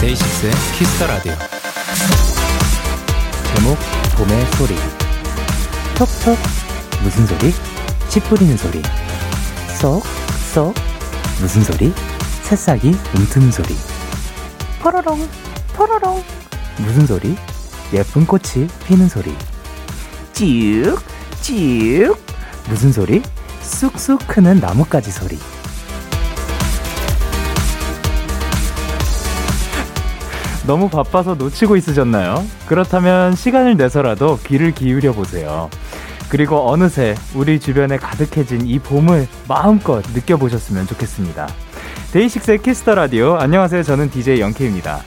DAY6의 Kiss the Radio. 제목 봄의 소리. 톡톡 무슨 소리? 씨 뿌리는 소리. 쏙 쏙 무슨 소리? 새싹이 움트는 소리. 포로롱 포로롱 무슨 소리? 예쁜 꽃이 피는 소리. 쭉 쭉 무슨 소리? 쑥쑥 크는 나뭇가지 소리. 너무 바빠서 놓치고 있으셨나요? 그렇다면 시간을 내서라도 귀를 기울여 보세요. 그리고 어느새 우리 주변에 가득해진 이 봄을 마음껏 느껴보셨으면 좋겠습니다. DAY6의 Kiss the Radio. 안녕하세요. 저는 DJ Young K입니다.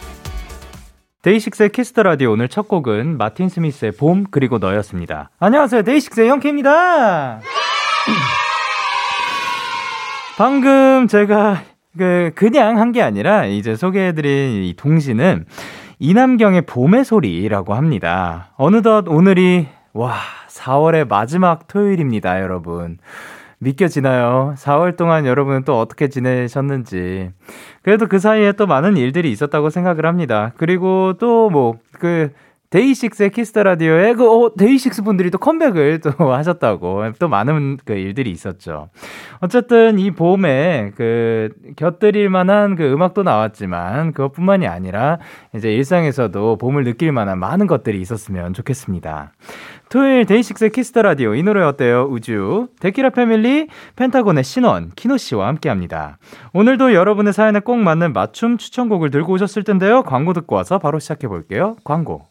DAY6의 Kiss the Radio 오늘 첫 곡은 마틴 스미스의 봄 그리고 너였습니다. 안녕하세요. DAY6의 Young K입니다. 방금 제가 그 그냥 한 게 아니라 이제 소개해드린 이 동시는 이남경의 봄의 소리라고 합니다. 어느덧 오늘이 와 4월의 마지막 토요일입니다, 여러분. 믿겨지나요? 4월 동안 여러분은 또 어떻게 지내셨는지. 그래도 그 사이에 또 많은 일들이 있었다고 생각을 합니다. 그리고 또 뭐, 그, DAY6의 Kiss the Radio에 그 어, DAY6 분들이 또 컴백을 또 하셨다고 또 많은 그 일들이 있었죠. 어쨌든 이 봄에 그 곁들일 만한 그 음악도 나왔지만 그것뿐만이 아니라 이제 일상에서도 봄을 느낄 만한 많은 것들이 있었으면 좋겠습니다. 토요일 DAY6의 Kiss the Radio 이 노래 어때요? 우주 데키라 패밀리 펜타곤의 신원 키노 씨와 함께합니다. 오늘도 여러분의 사연에 꼭 맞는 맞춤 추천곡을 들고 오셨을 텐데요. 광고 듣고 와서 바로 시작해 볼게요. 광고.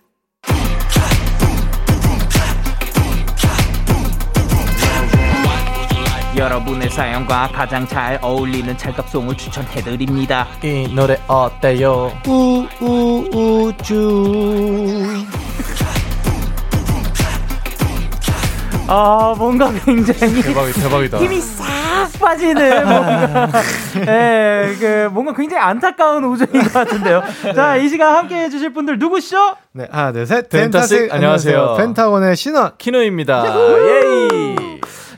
여러분의 사연과 가장 잘 어울리는 찰떡송을 추천해드립니다. 이 노래 어때요? 우우 우주. 아 뭔가 굉장히 대박이 대박이다. 힘이 싹 빠지는 뭔가 예, 그 뭔가 굉장히 안타까운 우정인 것 같은데요. 자, 이 시간 함께 해 주실 분들 누구시죠? 네, 하나, 둘, 셋. 펜타스, 안녕하세요. 펜타곤의 신원. 키노입니다. 예이.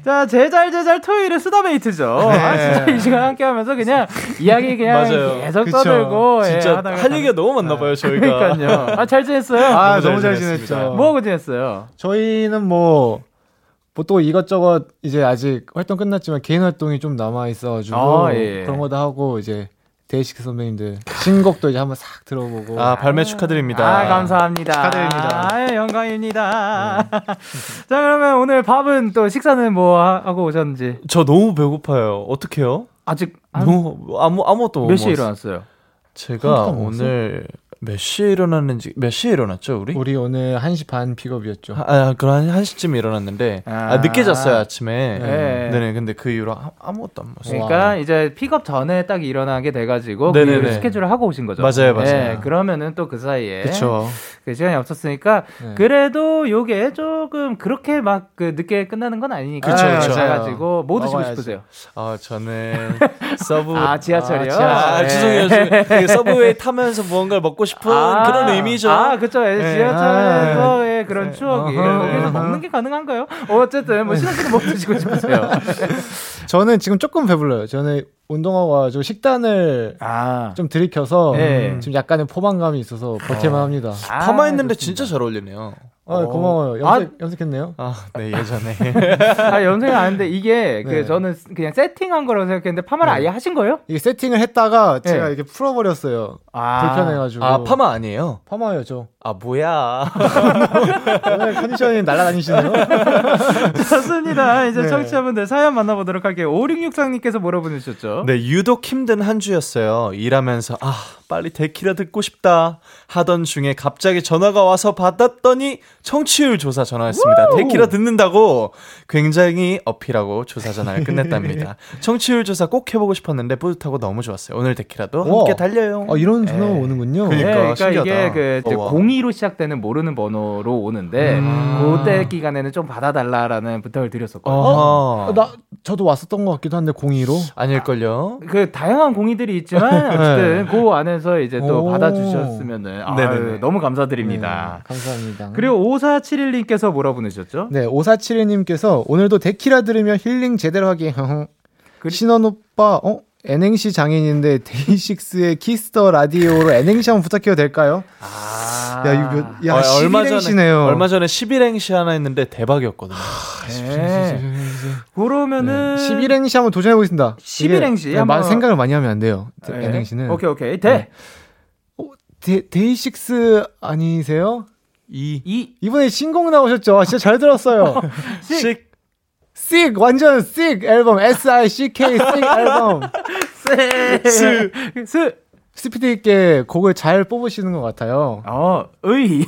자, 제잘 제잘 토요일에 수다메이트죠. 네. 아, 진짜 이 시간 함께 하면서 그냥 이야기 그냥 맞아요. 계속 그쵸. 떠들고 예, 진짜 하다가 할 얘기가 너무 많나 봐요, 저희가. 그러니까요. 아, 잘 지냈어요? 아, 너무 너무 잘 잘. 지냈죠. 뭐 하고 지냈어요? 저희는 뭐, 보통 이것저것 이제 아직 활동 끝났지만 개인 활동이 좀 남아 있어가지고 아, 예. 그런 거도 하고 이제 데이식스 선배님들 신곡도 이제 한번 싹 들어보고 아, 발매 축하드립니다. 아, 감사합니다. 축하드립니다. 아, 영광입니다. 자, 그러면 오늘 밥은 또 식사는 뭐 하- 하고 오셨는지 저 너무 배고파요. 어떡해요? 아직 한- 너무 아무 아무것도 못몇 시에 먹었어요. 일어났어요? 제가 오늘 몇 시에 일어났는지 몇 시에 일어났죠, 우리? 우리 오늘 1시 반 픽업이었죠. 아, 그런 한 1시쯤 일어났는데 아. 아, 늦게 잤어요, 아침에. 네. 네. 네 근데 그 이후로 아, 아무것도 안 먹었어요. 그러니까 이제 픽업 전에 딱 일어나게 돼가지고 네네네. 그 스케줄을 하고 오신 거죠. 맞아요, 맞아요. 네, 그러면은 또 그 사이에 그쵸. 그 시간이 없었으니까 네. 그래도 요게 조금 그렇게 막 그 늦게 끝나는 건 아니니까 그쵸, 그쵸. 가지고 뭐 드시고 먹어야지. 싶으세요? 아, 저는 서브 아 지하철이요? 아, 네. 죄송해요. 죄송해요. 그 subway 타면서 무언가를 먹고 싶은 아, 그런 의미죠. 아, 그쵸. 네. 지하철에서의 그런 추억이 어허. 거기서 먹는 게 가능한가요? 어쨌든 뭐 신원 씨는 뭐 드시고 싶으세요? 저는 지금 조금 배불러요. 저는 운동하고 와가지고 식단을 아, 좀 들이켜서 네. 지금 약간의 포만감이 있어서 버틸만 합니다. 아, 파마 했는데. 진짜 잘 어울리네요. 아, 고마워요. 염색, 염색했네요. 아, 네, 예전에. 아, 염색은 아는데 이게 그 네. 저는 그냥 세팅한 거라고 생각했는데 파마를 네. 아예 하신 거예요? 이게 세팅을 했다가 네. 제가 이렇게 풀어버렸어요. 아. 불편해가지고. 아, 파마 아니에요? 파마예요, 저. 아, 뭐야. 오늘 컨디션이 날아다니시네요. 좋습니다. 이제 네. 청취자분들 사연 만나보도록 할게요. 5663님께서 뭐라 보내주셨죠? 네, 유독 힘든 한 주였어요. 일하면서, 아, 빨리 데키라 듣고 싶다. 하던 중에 갑자기 전화가 와서 받았더니 청취율 조사 전화였습니다. 데키라 듣는다고 굉장히 어필하고 조사 전화를 끝냈답니다. 청취율 조사 꼭 해보고 싶었는데 뿌듯하고 너무 좋았어요. 오늘 데키라도 우와. 함께 달려요. 아, 이런 전화가 네. 오는군요. 그러니까. 네, 그러니까 신기하다. 이게 그 이제 우와. 02로 시작되는 모르는 번호로 오는데 음. 그때 기간에는 좀 받아달라라는 부탁을 드렸었거든요. 어, 나, 저도 왔었던 것 같기도 한데, 02로. 아닐걸요? 그 다양한 공이들이 있지만 어쨌든 그 안에서 이제 또 오. 받아주셨으면은 아유. 너무 감사드립니다. 네, 감사합니다. 그리고 5471님께서 뭐라 보내셨죠? 네, 5471님께서 오늘도 데키라 들으며 힐링 제대로 하게. 허허. 그리- 신원 오빠, 어? N행시 장인인데 DAY6의 Kiss the Radio로 N행시 한번 부탁해도 될까요? 아, 야, 이거 몇- 야, 어, 얼마 전에 11행시네요. 얼마 전에 11행시 하나 했는데 대박이었거든요. 네. 그러면은 11행시 한번 도전해 보겠습니다. 11행시 이게 한번- 생각을 많이 하면 안 돼요. 네. N행시는. 오케이 오케이 대 네. 데, DAY6 아니세요? 이 이 이번에 신곡 나오셨죠? 아, 진짜 잘 들었어요. 식 Sick 완전 Sick 앨범 S I C K Sick 앨범. 스. 스. 스피드 있게 곡을 잘 뽑으시는 것 같아요. 어, 의.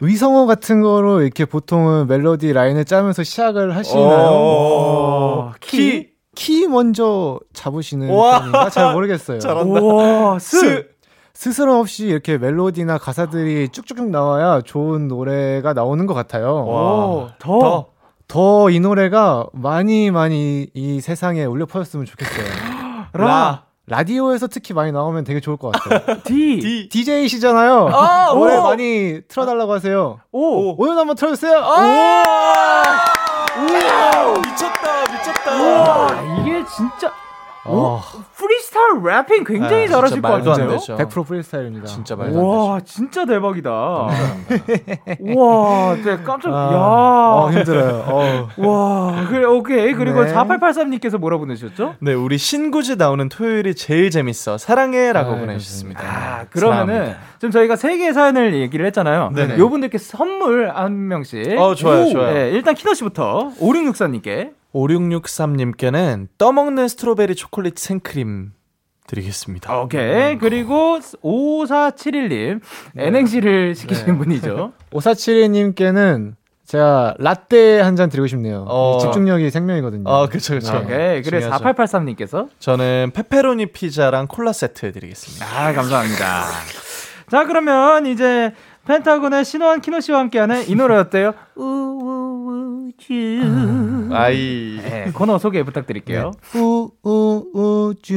의성어 같은 거로 이렇게 보통은 멜로디 라인을 짜면서 시작을 하시나요? 어, 키. 키 먼저 잡으시는 와. 편인가 잘 모르겠어요. 잘한다. 오, 스. 스스럼 없이 이렇게 멜로디나 가사들이 쭉쭉쭉 나와야 좋은 노래가 나오는 것 같아요. 오, 더. 더. 더 이 노래가 많이 많이 이 세상에 울려 퍼졌으면 좋겠어요. 라. 라디오에서 특히 많이 나오면 되게 좋을 것 같아요. 디. 디. DJ시잖아요. 아, 노래 오. 많이 틀어달라고 하세요. 오. 오 늘 한번 틀어주세요. 미쳤다, 미쳤다. 와, 이게 진짜 오, 프리스타일 rapping 굉장히 아, 잘하실 것 말도 안 같은데요? 되죠. 100% 프리스타일입니다. 진짜 말도 안 되죠. 와, 진짜 대박이다. 와, 진짜 깜짝, 아, 야. 어, 힘들어요. 어. 와, 그래, 오케이. 그리고 네. 4883님께서 뭐라 보내셨죠? 네, 우리 신구지 나오는 토요일이 제일 재밌어. 사랑해라고 아이고, 보내주셨습니다. 아, 그러면은 사랑합니다. 지금 저희가 세 개의 사연을 얘기를 했잖아요. 네네. 요분들께 선물 한 명씩. 어, 좋아요, 좋아요. 네, 일단 키노 씨부터 5664님께 5663님께는 떠먹는 스트로베리 초콜릿 생크림 드리겠습니다. 아, 오케이. 그리고 5471님 N행시를 시키신 분이죠. 5472님께는 제가 라떼 한 잔 드리고 싶네요. 어. 집중력이 생명이거든요. 아, 그쵸, 그쵸. 오케이. 그래 중요하죠. 4883님께서 저는 페페로니 피자랑 콜라 세트 드리겠습니다. 아, 감사합니다. 자, 그러면 이제 펜타곤의 신호한 키노 씨와 함께하는 이 노래 어때요? 우우우주. 아이. 네, 코너 소개 부탁드릴게요. 우우우중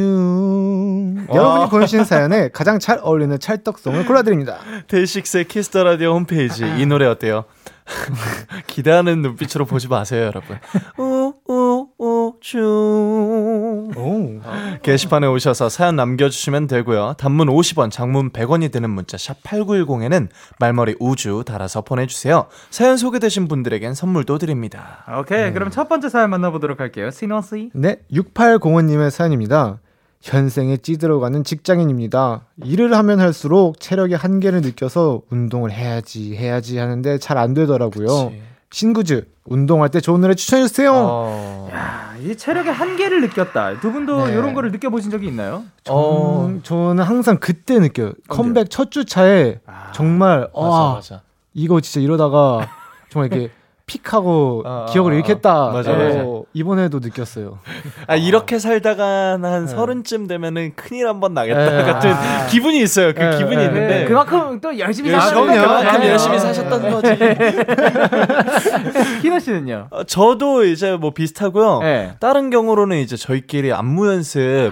여러분이 보내주신 사연에 가장 잘 어울리는 찰떡송을 골라드립니다. DAY6의 Kiss the Radio 홈페이지 이 노래 어때요? 기대하는 눈빛으로 보지 마세요, 여러분. 우우우 중 오. 게시판에 오셔서 사연 남겨주시면 되고요. 단문 50원, 장문 100원이 드는 문자 샵 #8910에는 말머리 우주 달아서 보내주세요. 사연 소개되신 분들에겐 선물도 드립니다. 오케이. 그럼 첫 번째 사연 만나보도록 할게요. 신원 씨. 네, 6805님의 사연입니다. 현생에 찌들어가는 직장인입니다. 일을 하면 할수록 체력의 한계를 느껴서 운동을 해야지, 해야지 하는데 잘 안 되더라고요. 신구즈, 운동할 때 좋은 노래 추천해주세요. 어. 아, 이 체력의 한계를 느꼈다. 두 분도 네. 이런 거를 느껴보신 적이 있나요? 어. 음, 저는 항상 그때 느껴요. 컴백 첫 주차에 아, 정말, 맞아, 와, 맞아. 이거 진짜 이러다가 정말 이렇게 픽하고 아, 기억을 아, 잃겠다. 맞아, 어, 맞아. 이번에도 느꼈어요. 아, 이렇게 살다가 한 네. 서른쯤 되면은 큰일 한 번 나겠다 네. 같은 아. 기분이 있어요. 그 네, 기분이 네. 있는데. 네, 그만큼 또 열심히 열심히, 사셨 그럼요. 그만큼 네. 열심히 네. 사셨던 거지. 키노 씨는요? 어, 저도 이제 뭐 비슷하고요. 네. 다른 경우로는 이제 저희끼리 안무 연습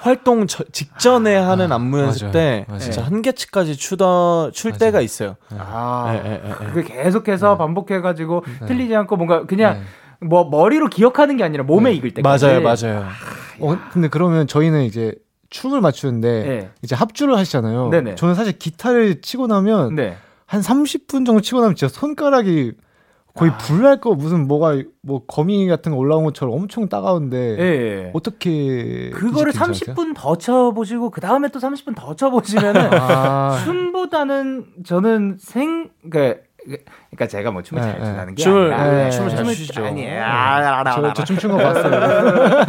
활동 저- 직전에 하는 안무 연습 맞아요. 때 맞아요. 진짜 한계치까지 추더 출 맞아요. 때가 있어요. 아, 예, 예, 예, 예. 그 계속해서 반복해가지고 틀리지 않고 뭔가 그냥 네. 뭐 머리로 기억하는 게 아니라 몸에 익을 때까지. 맞아요, 맞아요. 어, 근데 그러면 저희는 이제 춤을 맞추는데 네. 이제 합주를 하시잖아요. 네네. 저는 사실 기타를 치고 나면 네. 한 30분 정도 치고 나면 진짜 손가락이 거의 아. 불날 거 무슨 뭐가 뭐 거미 같은 거 올라온 것처럼 엄청 따가운데 예, 예. 어떻게 그거를 드실 괜찮으세요? 30분 더 쳐보시고 그 다음에 또 30분 더 쳐보시면은 아, 춤보다는 저는 생 그. 그러니까 제가 뭐 춤을 네, 잘 네. 추는 게 춤을- 아니라 네, 춤을 잘 추시죠. 아니에요. 저, 저 춤춘 거 봤어요.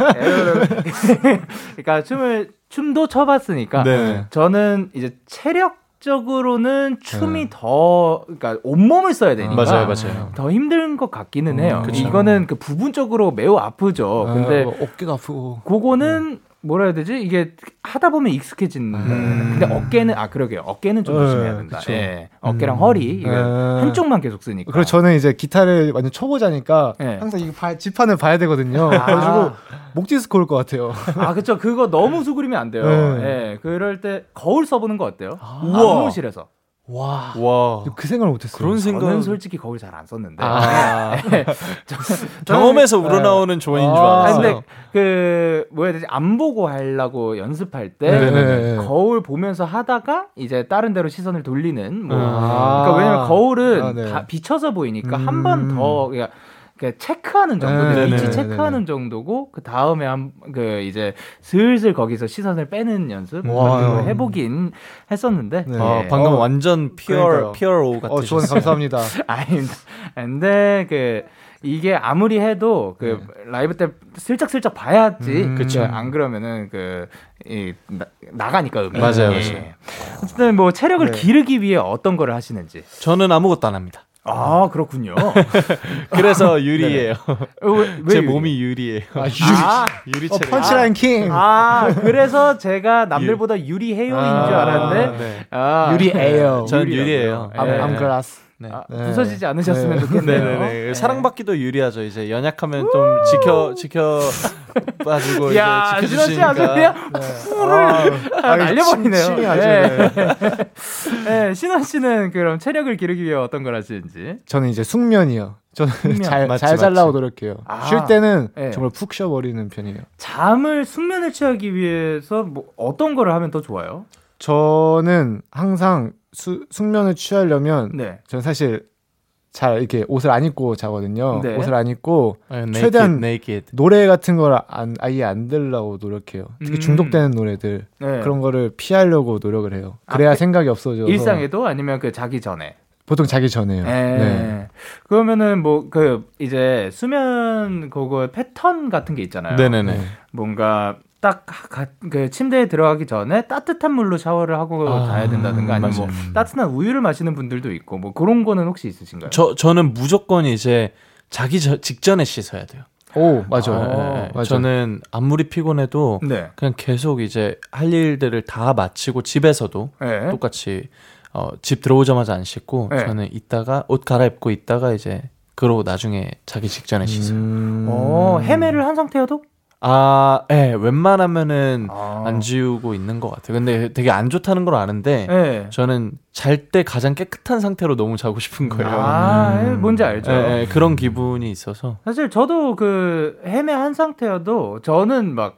그러니까 춤을 춤도 춰봤으니까 네. 저는 이제 체력 적으로는 춤이 네. 더 그러니까 온몸을 써야 되니까 맞아요, 맞아요. 더 힘든 것 같기는 해요. 음, 그쵸. 이거는 그 부분적으로 매우 아프죠. 근데 아, 어깨가 아프고. 그거는 뭐라 해야 되지? 이게 하다 보면 익숙해진다. 음. 근데 어깨는 아 그러게요. 어깨는 좀 네, 조심해야 된다. 그쵸. 예. 어깨랑 음. 허리 이거 네. 한쪽만 계속 쓰니까. 그리고 저는 이제 기타를 완전 초보자니까 네. 항상 이 발, 지판을 봐야 되거든요. 아. 그래가지고 목 디스크 올 것 같아요. 아 그쵸. 그거 너무 수그리면 안 돼요. 네. 예. 그럴 때 거울 써보는 거 어때요? 우와. 안무실에서. 와. 와. 그 생각을 못했어요. 그런 생각. 저는 솔직히 거울 잘안 썼는데. 아. 저는- 경험에서 저는- 우러나오는 조언인 줄 아, 아, 근데 알았어요. 그 뭐야 되지 안 보고 하려고 연습할 때 네, 네, 네. 거울 보면서 하다가 이제 다른 데로 시선을 돌리는 뭐 아. 그러니까 왜냐면 거울은 아, 네. 다 비쳐서 보이니까 음. 한번 더 그러니까 그 체크하는 정도, 네, 위치 네, 네, 체크하는 정도고 그 다음에 한 그 이제 슬슬 거기서 시선을 빼는 연습 와. 같은 걸 해보긴 했었는데 네. 아, 예. 방금 어, 완전 피어 그러니까요. 피어로 어, 같으셨어요. 조언 감사합니다. 아닙니다. 근데 그 이게 아무리 해도 그 라이브 때 슬쩍슬쩍 봐야지. 음. 그쵸. 안 그러면은 그, 이, 나, 나가니까 음이. 맞아요, 예. 맞아요. 어쨌든 뭐 체력을 네. 기르기 위해 어떤 거를 하시는지. 저는 아무것도 안 합니다. 아, 그렇군요. 그래서 유리예요. 어, 왜, 왜 제 유리? 몸이 유리예요. 아, 유, 아, 유리 어. 펀치라인 킹. 아, 그래서 제가 남들보다 유리 헤어인 줄 아, 알았는데. 네. 아, 유리예요. 전 유리라고요. 유리예요. I'm, 예. I'm glass. 네. 아, 네. 부서지지 않으셨으면 네. 좋겠네요. 네네네. 예. 사랑받기도 유리하죠. 이제 연약하면 좀 지켜 지켜 봐주고 야, 이제 진원 씨 아주 지켜주시니까. 그냥 풀을 아, 날려버리네요. 침, 네. 네, 신원 씨는 그럼 체력을 기르기 위해 어떤 걸 하시는지? 저는 이제 숙면이요. 저는 숙면. 잘, 맞지, 잘 자려고 맞지. 노력해요. 아. 쉴 때는 네. 정말 푹 쉬어버리는 편이에요. 잠을 숙면을 취하기 위해서 뭐 어떤 거를 하면 더 좋아요? 저는 항상 수, 숙면을 취하려면 네. 저는 사실 잘 이렇게 옷을 안 입고 자거든요. 네. 옷을 안 입고 아, 최대한 naked. 노래 같은 걸 안, 아예 안 들으려고 노력해요. 특히 음. 중독되는 노래들 네. 그런 거를 피하려고 노력을 해요. 그래야 앞에- 생각이 없어져서 일상에도 아니면 그 자기 전에. 보통 자기 전에요. 네. 네. 그러면은 뭐 그 이제 수면 그거 패턴 같은 게 있잖아요. 네네네. 네. 뭔가 딱 그 침대에 들어가기 전에 따뜻한 물로 샤워를 하고 아, 자야 된다든가 아니면 뭐 맞아요. 따뜻한 우유를 마시는 분들도 있고 뭐 그런 거는 혹시 있으신가요? 저 저는 무조건 이제 자기 저, 직전에 씻어야 돼요. 오 맞아요. 어, 예, 예. 맞아요. 저는 아무리 피곤해도 네. 그냥 계속 이제 할 일들을 다 마치고 집에서도 네. 똑같이 어, 집 들어오자마자 안 씻고 네. 저는 이따가 옷 갈아입고 있다가 이제 그러고 나중에 자기 직전에 씻어요. 음... 어, 헤매를 한 상태여도? 아, 예, 웬만하면은 아. 안 지우고 있는 것 같아요. 근데 되게 안 좋다는 걸 아는데 네. 저는 잘 때 가장 깨끗한 상태로 너무 자고 싶은 거예요. 아, 음. 뭔지 알죠. 예, 예, 그런 기분이 있어서 사실 저도 그 헤매 한 상태여도 저는 막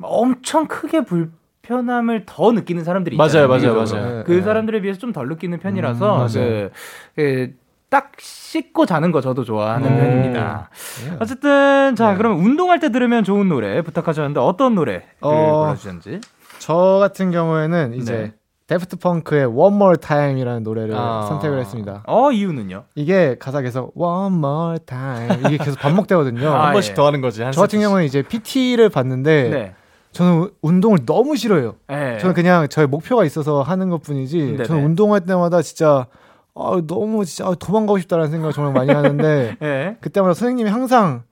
엄청 크게 불 편함을 더 느끼는 사람들이 있잖아요. 맞아요, 맞아요. 맞아요. 네, 그 네. 사람들에 비해서 좀 덜 느끼는 음, 편이라서 맞아요. 그, 그, 딱 씻고 자는 거 저도 좋아하는 음. 편입니다. 예. 어쨌든 자 네. 그러면 운동할 때 들으면 좋은 노래 부탁하셨는데 어떤 노래 어, 골라주셨는지? 저 같은 경우에는 이제 네. 데프트 펑크의 One More Time이라는 노래를 아. 선택을 했습니다. 어 이유는요? 이게 가사 계속 One More Time 이게 계속 반복되거든요. 아, 한 번씩 예. 더 하는 거지. 한저 같은 세트씩. 경우는 이제 PT를 봤는데 네. 저는 우- 운동을 너무 싫어해요. 네. 저는 그냥 저의 목표가 있어서 하는 것뿐이지. 네네. 저는 운동할 때마다 진짜 아, 너무 진짜 아, 도망가고 싶다라는 생각을 정말 많이 하는데 네. 그때마다 선생님이 항상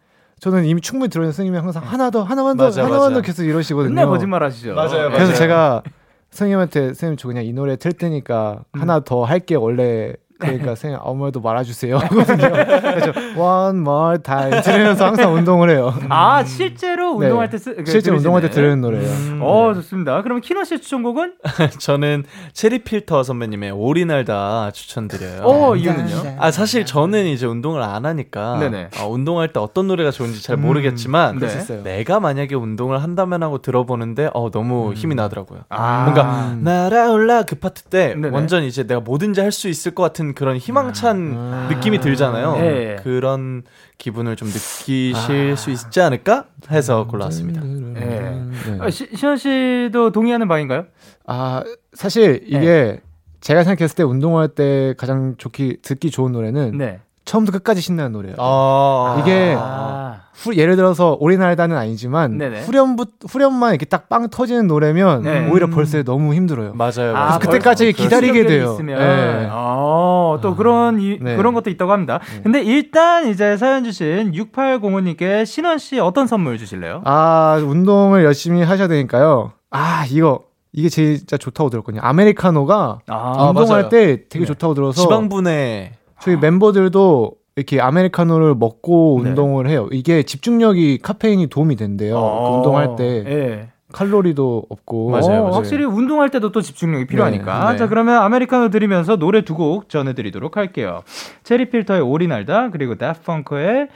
저는 이미 충분히 들어있는 선생님이 항상 하나 더 하나만 더 맞아, 하나만 맞아. 더 계속 이러시거든요. 맨날 거짓말 하시죠. 맞아요, 그래서 맞아요. 제가 선생님한테 선생님 저 그냥 이 노래 틀 테니까 음. 하나 더 할게 원래 그러니까 선생님 아무 말도 말아주세요 하거든요. 그래서 one more time 들으면서 항상 운동을 해요. 아 실제로 네. 운동할 때 쓰, 그, 실제 운동할 때. 들으는 노래예요. 음. 어 좋습니다. 그럼 키노 씨의 추천곡은? 저는 체리 필터 선배님의 오리날다 추천드려요. 어 이유는요? 아 사실 저는 이제 운동을 안 하니까 네네. 어, 운동할 때 어떤 노래가 좋은지 잘 모르겠지만 네. 있어요. 내가 만약에 운동을 한다면 하고 들어보는데 어 너무 힘이 나더라고요. 아. 뭔가 날아올라 그 파트 때 네네. 완전 이제 내가 뭐든지 할 수 있을 것 같은 같은 그런 희망찬 아. 느낌이 들잖아요. 네. 그런 기분을 좀 느끼실 수 있지 않을까 해서 골랐습니다. 예. 네. 아, 시, 시현 씨도 동의하는 바인가요? 아 사실 이게 네. 제가 생각했을 때 운동할 때 가장 좋기 듣기 좋은 노래는 네. 처음부터 끝까지 신나는 노래예요. 아, 이게 아. 후, 예를 들어서 오리날다는 아니지만 네네. 후렴부 후렴만 이렇게 딱 빵 터지는 노래면 네. 오히려 벌써 너무 힘들어요. 맞아요. 아. 그때까지 벌써 기다리게 돼요. 네. 어, 또 그런 이, 네. 그런 것도 있다고 합니다. 근데 일단 이제 사연 주신 6805님께 신원 씨 어떤 선물 주실래요? 아 운동을 열심히 하셔야 되니까요. 아 이거 이게 진짜 좋다고 들었거든요. 아메리카노가 아, 운동할 맞아요. 때 되게 네. 좋다고 들어서 지방분해 저희 멤버들도 이렇게 아메리카노를 먹고 네. 운동을 해요. 이게 집중력이 카페인이 도움이 된대요. 어, 그 운동할 때 예. 칼로리도 없고 맞아요, 어, 맞아요. 확실히 운동할 때도 또 집중력이 필요하니까. 네, 네. 자, 그러면 아메리카노 드리면서 노래 두 곡 전해드리도록 할게요. 체리필터의 오리날다, 그리고 다프펑크의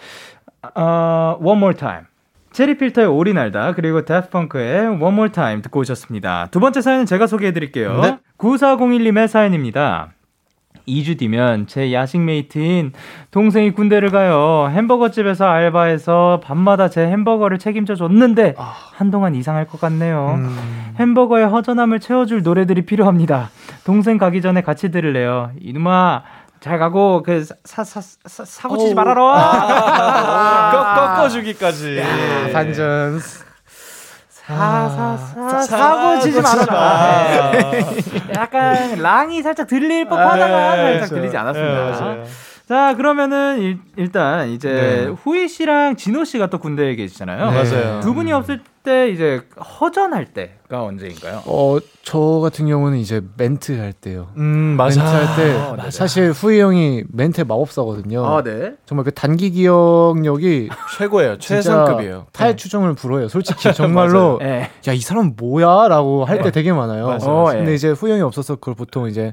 어, One More Time. 체리필터의 오리 날다, 그리고 다프트 펑크의 One More Time 듣고 오셨습니다. 두 번째 사연은 제가 소개해드릴게요. 네. 9401님의 사연입니다. 2주 뒤면 제 야식 mate인 동생이 군대를 가요. 햄버거 집에서 알바해서 밤마다 제 햄버거를 책임져 줬는데 한동안 이상할 것 같네요. 음. 햄버거의 허전함을 채워줄 노래들이 필요합니다. 동생 가기 전에 같이 들을래요. 이놈아 잘 가고 그 사 사사 사고 치지 말아라. 아, 꺾, 꺾어주기까지. 반전 사사사 사고 치지 말아라. 네. 약간 랑이 살짝 들릴 법하다가 네, 살짝 들리지 않았습니다. 네. 자 그러면은 일, 단 이제 네. 후이 씨랑 진호 씨가 또 군대에 계시잖아요. 네. 맞아요. 두 분이 없을 때 이제 허전할 때가 언제인가요? 어, 저 같은 경우는 이제 멘트 할 때요. 음, 멘트 맞아. 할때 아, 네네. 사실 후이 형이 멘트 마법사거든요. 아 네. 정말 그 단기 기억력이 최고예요. 최상급이에요. 타의 추종을 불어요. 솔직히 정말로 네. 야이 사람 뭐야라고 할 때 되게 많아요. 맞아요, 맞아요. 근데 예. 이제 후이 형이 없어서 그걸 보통 이제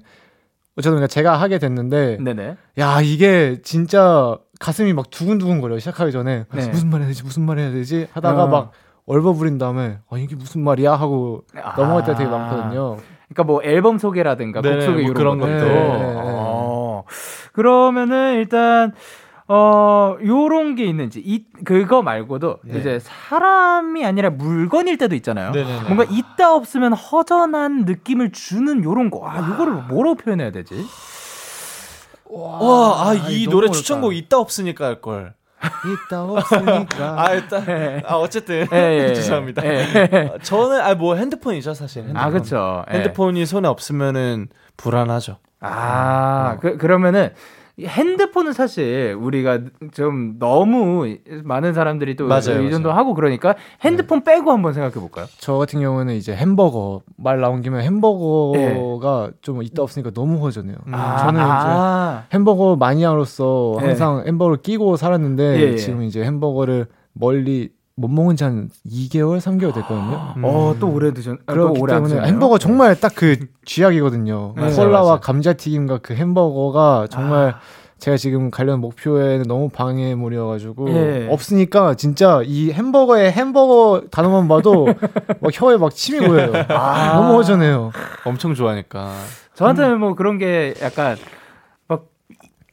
어쨌든 그러니까 제가 하게 됐는데 네네. 야 이게 진짜 가슴이 막 두근두근 거려 시작하기 전에 네. 무슨 말 해야 되지 무슨 말 해야 되지 하다가 어. 막 얼버무린 다음에 아 이게 무슨 말이야 하고 아. 넘어갈 때가 되게 많거든요. 그러니까 뭐 앨범 소개라든가 곡 네, 소개 뭐 이런 그런 것도. 네, 네. 어. 그러면은 일단 어 요런 게 있는지 이 그거 말고도 네. 이제 사람이 아니라 물건일 때도 있잖아요. 네네네. 뭔가 있다 없으면 허전한 느낌을 주는 요런 거. 아, 요거를 뭐라고 표현해야 되지? 와, 아, 이 노래 어렵다. 추천곡 있다 없으니까 할 걸. 있다 없으니까 아, 일단. 아, 어쨌든. 예, 예. 죄송합니다. 예. 어, 저는, 아, 뭐 핸드폰이죠, 사실. 핸드폰. 아, 그쵸. 예. 핸드폰이 손에 없으면은 불안하죠. 아, 그, 그러면은 이 핸드폰은 사실 우리가 좀 너무 많은 사람들이 또 맞아요, 의존도 맞아요. 하고 그러니까 핸드폰 빼고 한번 생각해 볼까요? 저 같은 경우는 이제 햄버거 말 나온 김에 햄버거가 좀 있다 없으니까 너무 허전해요. 음. 저는 이제 아, 햄버거 마니아로서 네. 항상 햄버거를 끼고 살았는데 예, 예. 지금 이제 햄버거를 멀리 못 먹은 지 한 2개월, 3개월 됐거든요. 어, 또 오래 드셨, 아, 또 그렇기 오래 안 때문에 드셨나요? 햄버거 정말 딱 그 쥐약이거든요. 네, 콜라와 맞아요. 감자튀김과 그 햄버거가 정말 아. 제가 지금 가려는 목표에는 너무 방해물이어가지고 예. 없으니까 진짜 이 햄버거에 햄버거 단어만 봐도 막 혀에 막 침이 고여요. 아. 너무 허전해요. 엄청 좋아하니까. 저한테는 뭐 그런 게 약간 막,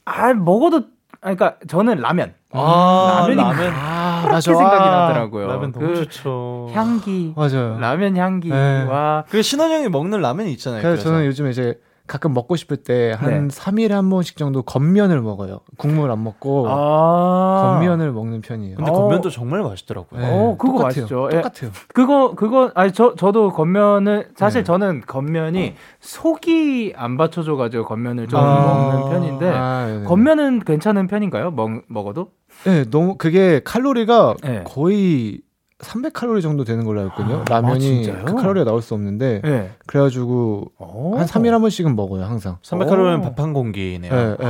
아, 먹어도, 아, 그러니까 저는 라면. 아, 라면이 라면. 아, 그렇게 생각이 아, 나더라고요. 라면 너무 그 좋죠. 향기. 맞아요. 라면 향기와 그 신원 형이 먹는 라면이 있잖아요. 그래서 그래서. 저는 요즘에 이제 가끔 먹고 싶을 때한 네. 3일에 한 번씩 정도 겉면을 먹어요. 국물 안 먹고 아. 겉면을 먹는 편이에요. 근데 어. 겉면도 정말 맛있더라고요. 네, 어, 그거 똑같아요. 맛있죠. 예. 똑같아요. 그거 그거 아니 저 저도 겉면을 사실 네. 저는 겉면이 속이 안 받쳐줘 가지고 겉면을 좀 아. 먹는 편인데 아. 겉면은 괜찮은 편인가요? 먹 먹어도? 네, 너무 그게 칼로리가 네. 거의 300칼로리 정도 되는 걸로 알고 있거든요. 라면이 진짜요? 그 칼로리가 나올 수 없는데 네. 그래가지고 한 3일에 한 번씩은 먹어요, 항상. 300칼로리면 오. 밥한 공기네요. 네, 네.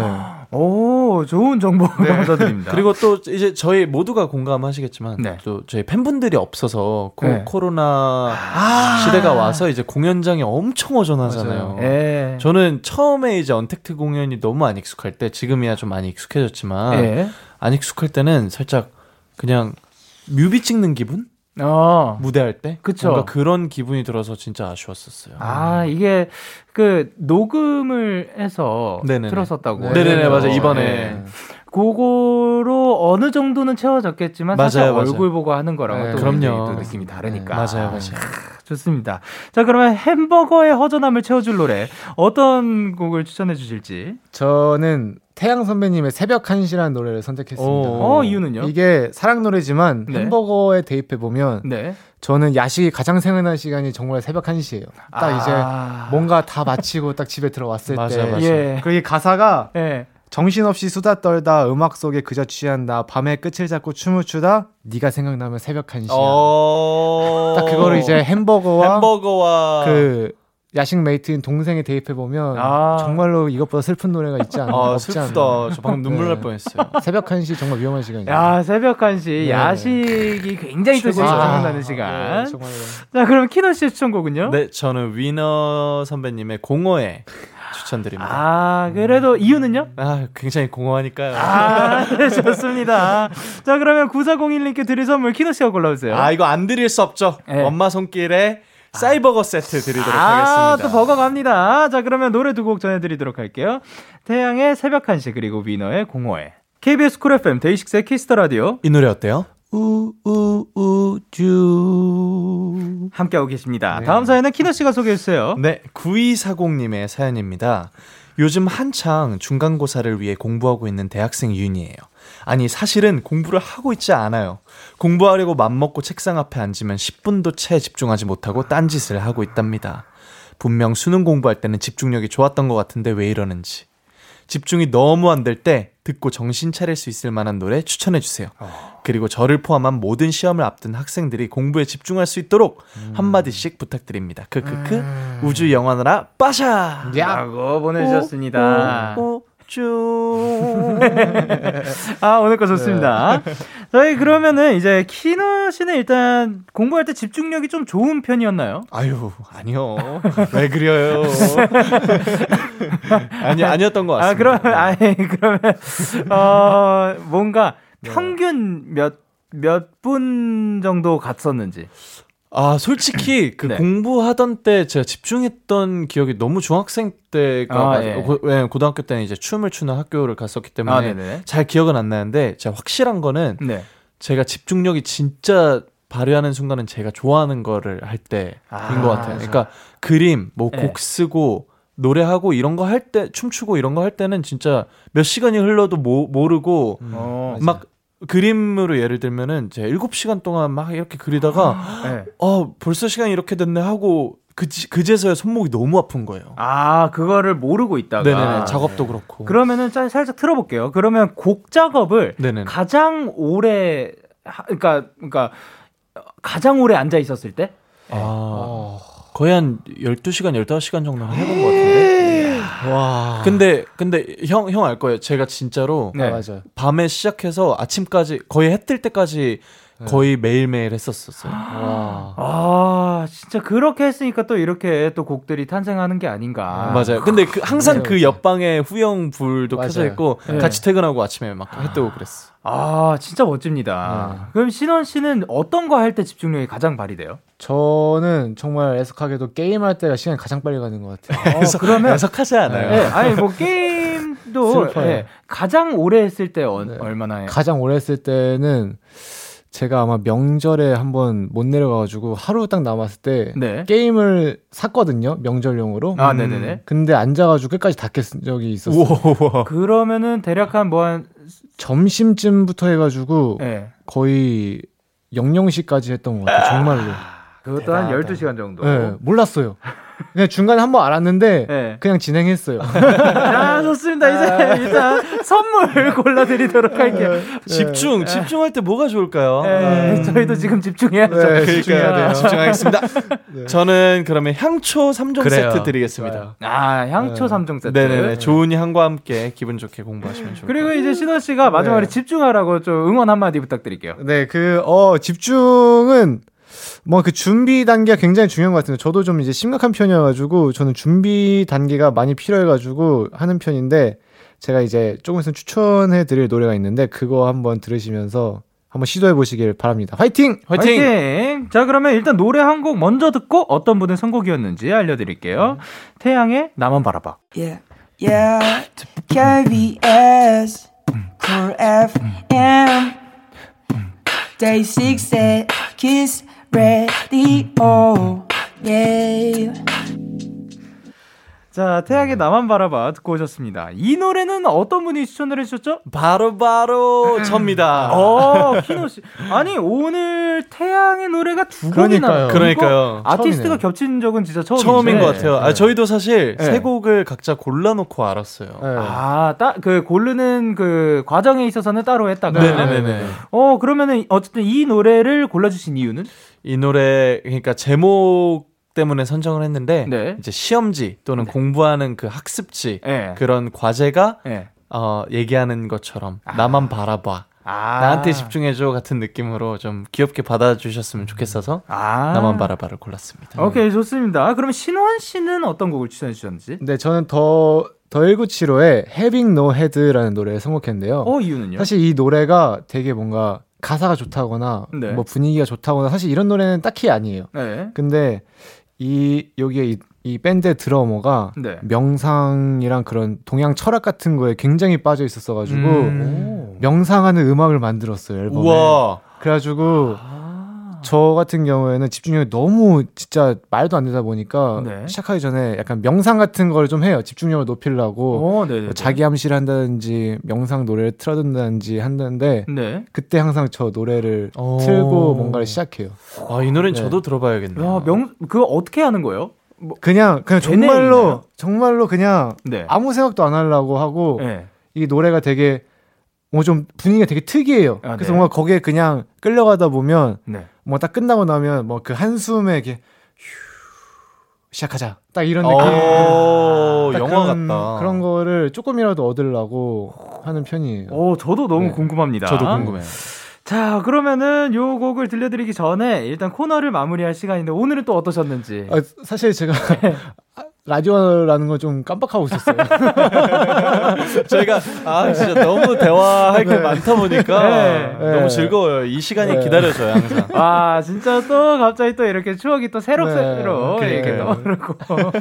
오, 좋은 정보 감사드립니다. 그리고 또 이제 저희 모두가 공감하시겠지만 네. 또 저희 팬분들이 없어서 코, 네. 코로나 시대가 와서 이제 공연장이 엄청. 예. 저는 처음에 이제 언택트 공연이 너무 안 익숙할 때 지금이야 좀 많이 익숙해졌지만 예. 안 익숙할 때는 살짝 그냥 뮤비 찍는 기분? 어. 무대할 때 그쵸. 뭔가 그런 기분이 들어서 진짜 아쉬웠었어요. 아, 이게 그 녹음을 해서 네네네. 들었었다고. 네네네, 맞아요. 이번에. 네. 그거로 어느 정도는 채워졌겠지만 사실 맞아요, 맞아요. 얼굴 보고 하는 거랑은 네, 또 그럼요. 또 느낌이 다르니까. 맞아요, 맞아요. 좋습니다. 자, 그러면 햄버거의 허전함을 채워줄 노래 어떤 곡을 추천해 주실지. 저는 태양 선배님의 새벽 1시라는 노래를 선택했습니다. 오. 어, 이유는요? 이게 사랑 노래지만 네. 햄버거에 대입해 보면 네. 저는 야식이 가장 생각나는 시간이 정말 새벽 1시예요. 딱 아. 이제 뭔가 다 마치고 딱 집에 들어왔을 맞아, 때. 맞아. 예. 그이 가사가 예. 정신없이 수다 떨다 음악 속에 그저 취한다 밤의 끝을 잡고 춤을 추다 네가 생각나면 새벽 1시야. 어... 딱 그거를 이제 햄버거와 햄버거와 그 야식 mate인 동생에 대입해 보면 아. 정말로 이것보다 슬픈 노래가 있지 않나 아 없지 슬프다. 않나. 저 방금 눈물 날 네. 뻔했어요. 새벽 1시 정말 위험한 시간이에요. 야, 새벽 1시 네. 야식이 굉장히 또. 생각나는 네, 시간. 정말로. 자, 그럼 키노 씨의 추천곡은요? 네, 저는 위너 선배님의 공허해 추천드립니다. 아, 그래도 이유는요? 아, 굉장히 공허하니까요. 아, 네, 좋습니다. 자, 그러면 9401님께 드릴 선물 키노 씨가 골라주세요. 아, 이거 안 드릴 수 없죠. 네. 엄마 손길의 사이버거 세트 드리도록 아, 하겠습니다. 또 버거 갑니다. 자, 그러면 노래 두 곡 전해드리도록 할게요. 태양의 새벽 1시, 그리고 위너의 공허해. KBS 쿨 FM 데이식스의 키스터 라디오 이 노래 어때요? 우우우주 함께하고 계십니다. 다음 사연은 키노 씨가 소개해 주세요. 네, 9240님의 사연입니다. 요즘 한창 중간고사를 위해 공부하고 있는 대학생 윤이에요. 아니, 사실은 공부를 하고 있지 않아요. 공부하려고 맘먹고 책상 앞에 앉으면 10분도 채 집중하지 못하고 딴짓을 하고 있답니다. 분명 수능 공부할 때는 집중력이 좋았던 것 같은데 왜 이러는지. 집중이 너무 안 될 때 듣고 정신 차릴 수 있을 만한 노래 추천해 주세요. 그리고 저를 포함한 모든 시험을 앞둔 학생들이 공부에 집중할 수 있도록 한마디씩 부탁드립니다. 크크크 우주 영원하라 빠샤. 라고 보내주셨습니다. 쭉. 아, 오늘 거 좋습니다. 저희 그러면은 이제 키노 씨는 일단 공부할 때 집중력이 좀 좋은 편이었나요? 아유 아니요 왜 그래요? 아니 아니었던 것 같습니다. 아, 그럼, 아니, 그러면, 어, 뭔가 평균 몇, 몇 분 정도 갔었는지. 아 솔직히 그 네. 공부하던 때 제가 집중했던 기억이 너무 중학생 때가 아, 맞- 예. 고, 왜 고등학교 때는 이제 춤을 추는 학교를 갔었기 때문에 아. 잘 기억은 안 나는데 제가 확실한 거는 네. 제가 집중력이 진짜 발휘하는 순간은 제가 좋아하는 거를 할 때인 아, 것 같아요. 그러니까 그림, 뭐곡 네. 쓰고 노래하고 이런 거 할 때, 춤추고 이런 거 할 때는 진짜 몇 시간이 흘러도 모, 모르고 어, 막 그림으로 예를 들면은 제가 7시간 동안 막 이렇게 그리다가 네. 어, 벌써 시간이 이렇게 됐네 하고 그, 그제서야 손목이 너무 아픈 거예요. 아, 그거를 모르고 있다가. 네네네. 작업도 그렇고. 그러면은 짜- 살짝 틀어볼게요. 그러면 곡 작업을 네네네. 가장 오래, 하, 그러니까, 그러니까, 가장 오래 앉아 있었을 때? 아, 거의 한 12시간, 15시간 정도는 해본 것 같은데. 와. 근데, 근데 형, 형 알 거예요. 제가 진짜로 네. 아, 맞아요. 밤에 시작해서 아침까지 거의 해 뜰 때까지 거의 매일매일 했었었어요. 와. 아, 진짜 그렇게 했으니까 또 이렇게 또 곡들이 탄생하는 게 아닌가. 맞아요. 근데 그 항상 맞아요, 그 맞아요. 옆방에 후영 불도 켜져 맞아요. 있고 네. 같이 퇴근하고 아침에 막해 뜨고 그랬어. 아, 진짜 멋집니다. 그럼 신원 씨는 어떤 거 할 때 집중력이 가장 발휘돼요? 저는 정말 애석하게도 게임할 때가 시간이 가장 빨리 가는 것 같아요. 어, 그러면 해석하지 않아요. 네, 아니 뭐 게임도. 네, 가장 오래 했을 때 어, 네. 얼마나 해요? 가장 오래 했을 때는 제가 아마 명절에 한번 못 내려가가지고 하루 딱 남았을 때 네. 게임을 샀거든요 명절용으로. 아, 네네네. 근데 앉아가지고 끝까지 다 깼은 적이 있었어요. 우와. 그러면은 대략 한 뭐 한 점심쯤부터 해가지고 네. 거의 00시까지 했던 것 같아요. 정말로. 그것도 한 대단하다. 12시간 정도. 네, 몰랐어요. 그냥 중간에 한 번 알았는데 네. 그냥 진행했어요. 자, 좋습니다. 이제 일단 선물 골라드리도록 할게요. 집중, 집중할 때 뭐가 좋을까요? 네, 저희도 지금 집중해야죠. 네, 집중해야 돼요. 집중하겠습니다. 저는 그러면 향초 3종 그래요. 세트 드리겠습니다. 아, 향초 네. 삼 3종 세트. 네네네. 좋은 향과 함께 기분 좋게 공부하시면 좋을 그리고 것 이제 신원 씨가 마지막으로 네. 집중하라고 좀 응원 한 마디 부탁드릴게요. 네, 그, 어, 집중은, 뭐, 그 준비 단계가 굉장히 중요한 것 같은데, 저도 좀 이제 심각한 편이어가지고, 저는 준비 단계가 많이 필요해가지고 하는 편인데, 제가 이제 조금 있으면 추천해 드릴 노래가 있는데, 그거 한번 들으시면서 한번 시도해 보시길 바랍니다. 화이팅! 화이팅! 화이팅! 자, 그러면 일단 노래 한 곡 먼저 듣고 어떤 분의 선곡이었는지 알려드릴게요. 태양의 나만 바라봐. Yeah, yeah. KBS, Cool FM, Day 6 Kiss Radio. Yeah. 자, 태양의 나만 바라봐 듣고 오셨습니다. 이 노래는 어떤 분이 추천을 해주셨죠? 바로 바로 접니다. 어, 키노 씨. 아니, 오늘 태양의 노래가 두 곡이나. 그러니까요. 그러니까요. 아티스트가 처음이네요. 겹친 적은 진짜 처음이죠. 처음인 것 같아요. 아, 저희도 사실 네. 세 곡을 각자 골라놓고 알았어요. 네. 아, 따, 그, 고르는 그 과정에 있어서는 따로 했다가. 네네네네. 어, 그러면은, 어쨌든 이 노래를 골라주신 이유는? 이 노래 그러니까 제목 때문에 선정을 했는데 네. 이제 시험지 또는 공부하는 그 학습지 예. 그런 과제가 예. 어, 얘기하는 것처럼 나만 바라봐 아. 나한테 집중해줘 같은 느낌으로 좀 귀엽게 받아주셨으면 좋겠어서 아. 나만 바라봐를 골랐습니다. 오케이, 좋습니다. 그러면 신원 씨는 어떤 곡을 추천해 주셨는지? 네, 저는 더, 더 1975의 Having No Head라는 노래를 선곡했는데요. 어, 이유는요? 사실 이 노래가 되게 뭔가 가사가 좋다거나 네. 뭐 분위기가 좋다거나 사실 이런 노래는 딱히 아니에요. 네. 근데 이 여기에 이, 이 밴드의 드러머가 네. 명상이랑 그런 동양 철학 같은 거에 굉장히 빠져 있었어가지고 음. 명상하는 음악을 만들었어요 앨범에. 우와. 그래가지고 아. 저 같은 경우에는 집중력이 너무 진짜 말도 안 되다 보니까 네. 시작하기 전에 약간 명상 같은 걸 좀 해요. 집중력을 높이려고 어, 네. 뭐 자기 암시를 한다든지 명상 노래를 틀어둔다든지 한다는데 네. 그때 항상 저 노래를 오. 틀고 뭔가를 시작해요. 아, 이 노래는 네. 저도 들어봐야겠네요. 야, 명, 그거 어떻게 하는 거예요? 뭐, 그냥 그냥 정말로 있나요? 정말로 그냥 네. 아무 생각도 안 하려고 하고 네. 이 노래가 되게 뭐 좀 분위기가 되게 특이해요. 아, 그래서 네. 뭔가 거기에 그냥 끌려가다 보면 네. 뭐 딱 끝나고 나면 뭐 그 한숨에 이렇게 휴 시작하자 딱 이런 오, 느낌. 어, 딱 영화 그런, 같다. 그런 거를 조금이라도 얻으려고 하는 편이에요. 오, 저도 너무 네. 궁금합니다. 저도 궁금해요. 자, 그러면 요 곡을 들려드리기 전에 일단 코너를 마무리할 시간인데 오늘은 또 어떠셨는지. 아, 사실 제가 라디오라는 걸좀 깜빡하고 있었어요. 저희가 아 진짜 너무 대화할 게 네. 많다 보니까 네. 너무 네. 즐거워요. 이 시간이 네. 기다려져요 항상. 아, 진짜 또 갑자기 또 이렇게 추억이 또 새록새록 네, 이렇게. 떠오르고.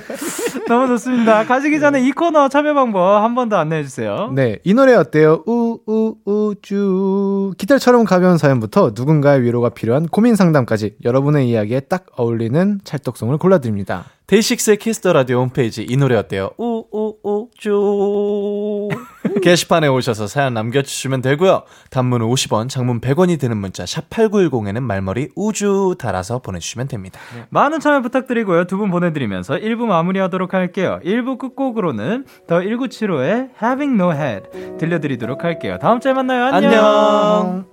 너무 좋습니다. 가시기 전에 이 코너 참여 방법 한 번 더 안내해 주세요. 네, 이 노래 어때요? 우우 우쭈 깃털처럼 가벼운 사연부터 누군가의 위로가 필요한 고민 상담까지 여러분의 이야기에 딱 어울리는 찰떡송을 골라드립니다. 데이식스의 키스터 라디오 홈페이지 이 노래 어때요? 우우우쭈 게시판에 오셔서 사연 남겨주시면 되고요. 단문은 50원, 장문 100원이 드는 문자 샵 #8910에는 말머리 우주 달아서 보내주시면 됩니다. 많은 참여 부탁드리고요. 두 분 보내드리면서 1부 마무리하도록 할게요. 1부 끝곡으로는 더 1975의 Having No Head 들려드리도록 할게요. 다음 주에 만나요. 안녕. 안녕.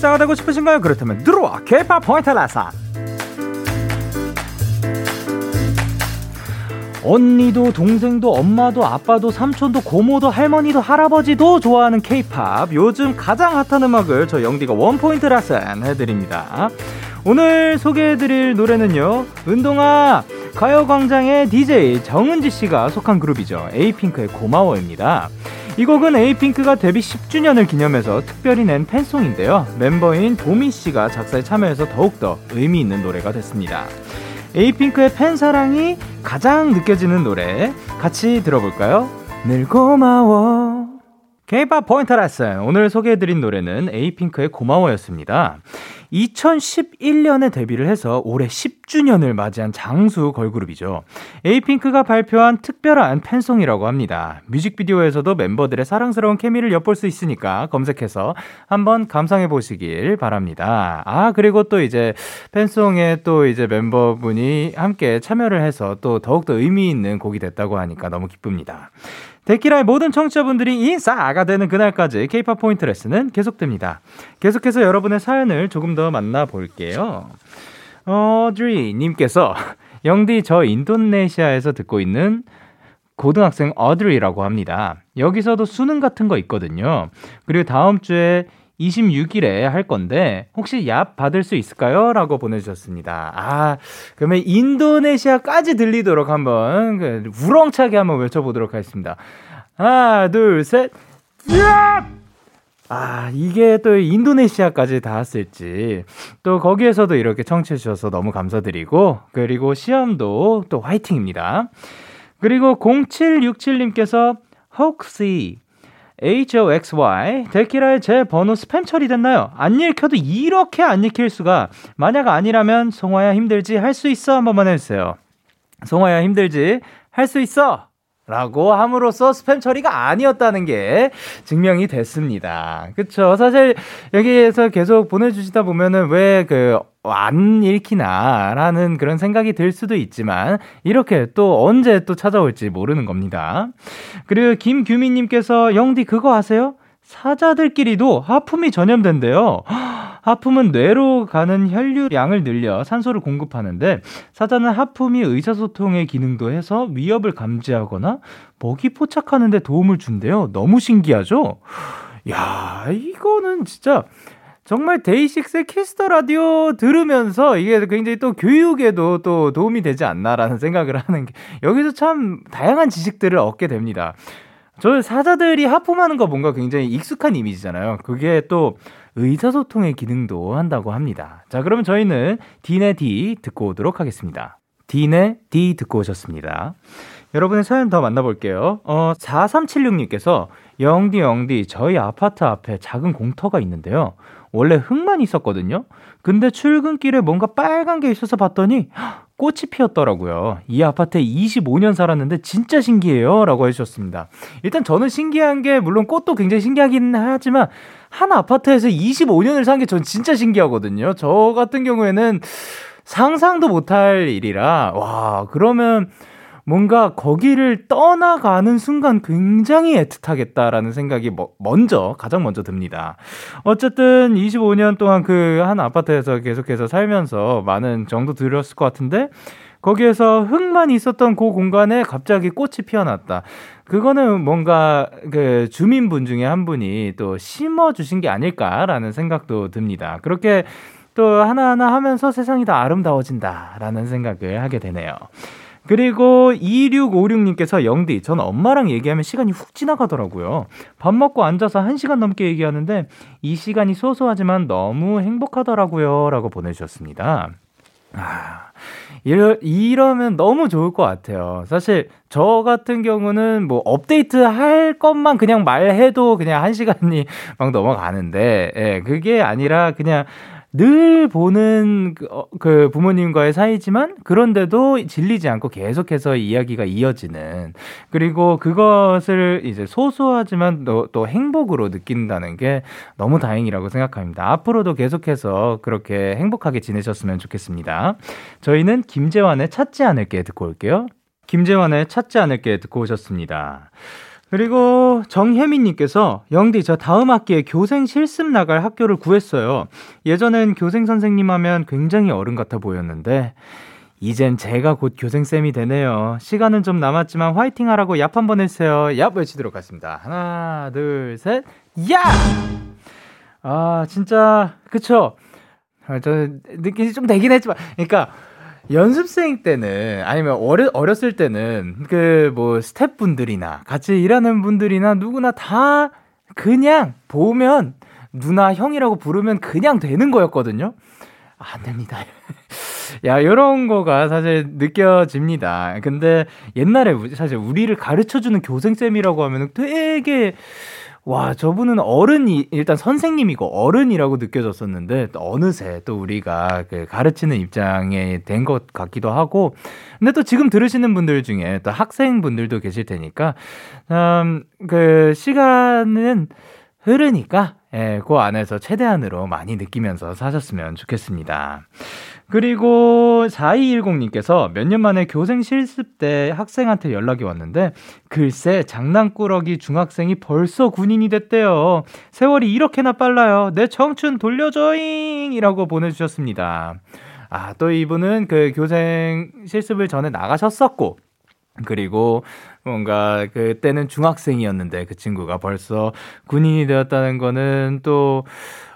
인싸가 되고 싶으신가요? 그렇다면 들어와 K-pop 포인트 레슨. 언니도 동생도 엄마도 아빠도 삼촌도 고모도 할머니도 할아버지도 좋아하는 K-pop 요즘 가장 핫한 음악을 저 영디가 원포인트 레슨 해드립니다 오늘 소개해드릴 노래는요 은동아 가요광장의 DJ 정은지 씨가 속한 그룹이죠. 에이핑크의 고마워입니다. 이 곡은 에이핑크가 데뷔 10주년을 기념해서 특별히 낸 팬송인데요. 멤버인 도미 씨가 작사에 참여해서 더욱더 의미 있는 노래가 됐습니다. 에이핑크의 팬 사랑이 가장 느껴지는 노래 같이 들어볼까요? 늘 고마워. K-pop 포인트 레슨. 오늘 소개해드린 노래는 에이핑크의 고마워였습니다. 2011년에 데뷔를 해서 올해 10주년을 맞이한 장수 걸그룹이죠. 에이핑크가 발표한 특별한 팬송이라고 합니다. 뮤직비디오에서도 멤버들의 사랑스러운 케미를 엿볼 수 있으니까 검색해서 한번 감상해 보시길 바랍니다. 아, 그리고 또 이제 팬송에 또 이제 멤버분이 함께 참여를 해서 또 더욱더 의미 있는 곡이 됐다고 하니까 너무 기쁩니다. 데키라의 모든 청취자분들이 인싸가 되는 그날까지 케이팝 포인트 레슨은 계속됩니다. 계속해서 여러분의 사연을 조금 더 만나볼게요. 어드리 님께서 영디 저 인도네시아에서 듣고 있는 고등학생 어드리라고 합니다. 여기서도 수능 같은 거 있거든요. 그리고 다음 주에 26일에 할 건데 혹시 얍 받을 수 있을까요? 라고 보내주셨습니다. 아 그러면 인도네시아까지 들리도록 한번 그 우렁차게 한번 외쳐보도록 하겠습니다. 하나 둘 셋 얍! 아, 이게 또 인도네시아까지 닿았을지, 또 거기에서도 이렇게 청취해주셔서 너무 감사드리고, 그리고 시험도 또 화이팅입니다. 그리고 0767님께서 혹시 HOXY 데키라의 제 번호 스팸 처리됐나요? 안 읽혀도 이렇게 안 읽힐 수가 만약 아니라면 송화야 힘들지 할 수 있어 한 번만 해주세요 송화야 힘들지 할 수 있어 라고 함으로써 스팸 처리가 아니었다는 게 증명이 됐습니다. 그쵸. 사실 여기에서 계속 보내주시다 보면은 왜 그, 안 읽히나 라는 그런 생각이 들 수도 있지만 이렇게 또 언제 또 찾아올지 모르는 겁니다. 그리고 김규민님께서 영디 그거 아세요? 사자들끼리도 하품이 전염된대요. 하품은 뇌로 가는 혈류량을 늘려 산소를 공급하는데 사자는 하품이 의사소통의 기능도 해서 위협을 감지하거나 먹이 포착하는 데 도움을 준대요. 너무 신기하죠? 야, 이거는 진짜 정말 데이식스의 키스터 라디오 들으면서 이게 굉장히 또 교육에도 또 도움이 되지 않나라는 생각을 하는 게 여기서 참 다양한 지식들을 얻게 됩니다. 저 사자들이 하품하는 거 뭔가 굉장히 익숙한 이미지잖아요. 그게 또 의사소통의 기능도 한다고 합니다. 자, 그러면 저희는 디네 디 듣고 오도록 하겠습니다. 디네 디 듣고 오셨습니다. 여러분의 사연 더 만나볼게요. 어, 4376님께서 영디 영디 저희 아파트 앞에 작은 공터가 있는데요. 원래 흙만 있었거든요. 근데 출근길에 뭔가 빨간 게 있어서 봤더니 꽃이 피었더라고요. 이 아파트에 25년 살았는데 진짜 신기해요. 라고 해주셨습니다. 일단 저는 신기한 게 물론 꽃도 굉장히 신기하긴 하지만 한 아파트에서 25년을 산 게 전 진짜 신기하거든요. 저 같은 경우에는 상상도 못할 일이라 와 그러면 뭔가 거기를 떠나가는 순간 굉장히 애틋하겠다라는 생각이 뭐, 먼저, 가장 먼저 듭니다. 어쨌든 25년 동안 그 한 아파트에서 계속해서 살면서 많은 정도 들었을 것 같은데, 거기에서 흙만 있었던 그 공간에 갑자기 꽃이 피어났다. 그거는 뭔가 그 주민분 중에 한 분이 또 심어 주신 게 아닐까라는 생각도 듭니다. 그렇게 또 하나하나 하면서 세상이 더 아름다워진다라는 생각을 하게 되네요. 그리고 2656님께서 영디, 전 엄마랑 얘기하면 시간이 훅 지나가더라고요. 밥 먹고 앉아서 1시간 넘게 얘기하는데 이 시간이 소소하지만 너무 행복하더라고요. 라고 보내주셨습니다. 아, 이러, 이러면 너무 좋을 것 같아요. 사실 저 같은 경우는 뭐 업데이트 할 것만 그냥 말해도 그냥 1시간이 막 넘어가는데, 예, 그게 아니라 그냥 늘 보는 그, 어, 그 부모님과의 사이지만 그런데도 질리지 않고 계속해서 이야기가 이어지는 그리고 그것을 이제 소소하지만 또, 또 행복으로 느낀다는 게 너무 다행이라고 생각합니다. 앞으로도 계속해서 그렇게 행복하게 지내셨으면 좋겠습니다. 저희는 김재환의 찾지 않을게 듣고 올게요. 김재환의 찾지 않을게 듣고 오셨습니다. 그리고 정혜민님께서 영디 저 다음 학기에 교생 실습 나갈 학교를 구했어요. 예전엔 교생 선생님 하면 굉장히 어른 같아 보였는데 이젠 제가 곧 교생 쌤이 되네요. 시간은 좀 남았지만 화이팅 하라고 얍 한 번 해주세요. 얍 외치도록 하겠습니다. 하나, 둘, 셋, 야! 아, 진짜, 그쵸? 아, 저, 느낌이 좀 되긴 했지만, 그러니까, 연습생 때는 아니면 어려, 어렸을 때는 그 뭐 스태프분들이나 같이 일하는 분들이나 누구나 다 그냥 보면 누나 형이라고 부르면 그냥 되는 거였거든요. 안 됩니다. 야, 요런 거가 사실 느껴집니다. 근데 옛날에 사실 우리를 가르쳐 주는 교생쌤이라고 하면 되게 와, 저분은 어른이, 일단 선생님이고 어른이라고 느껴졌었는데, 또 어느새 또 우리가 그 가르치는 입장에 된 것 같기도 하고, 근데 또 지금 들으시는 분들 중에 또 학생분들도 계실 테니까, 음, 그 시간은 흐르니까, 예, 그 안에서 최대한으로 많이 느끼면서 사셨으면 좋겠습니다. 그리고 4210님께서 몇 년 만에 교생 실습 때 학생한테 연락이 왔는데 글쎄 장난꾸러기 중학생이 벌써 군인이 됐대요. 세월이 이렇게나 빨라요. 내 청춘 돌려줘잉! 이라고 보내주셨습니다. 아, 또 이분은 그 교생 실습을 전에 나가셨었고, 그리고 뭔가 그때는 중학생이었는데 그 친구가 벌써 군인이 되었다는 거는 또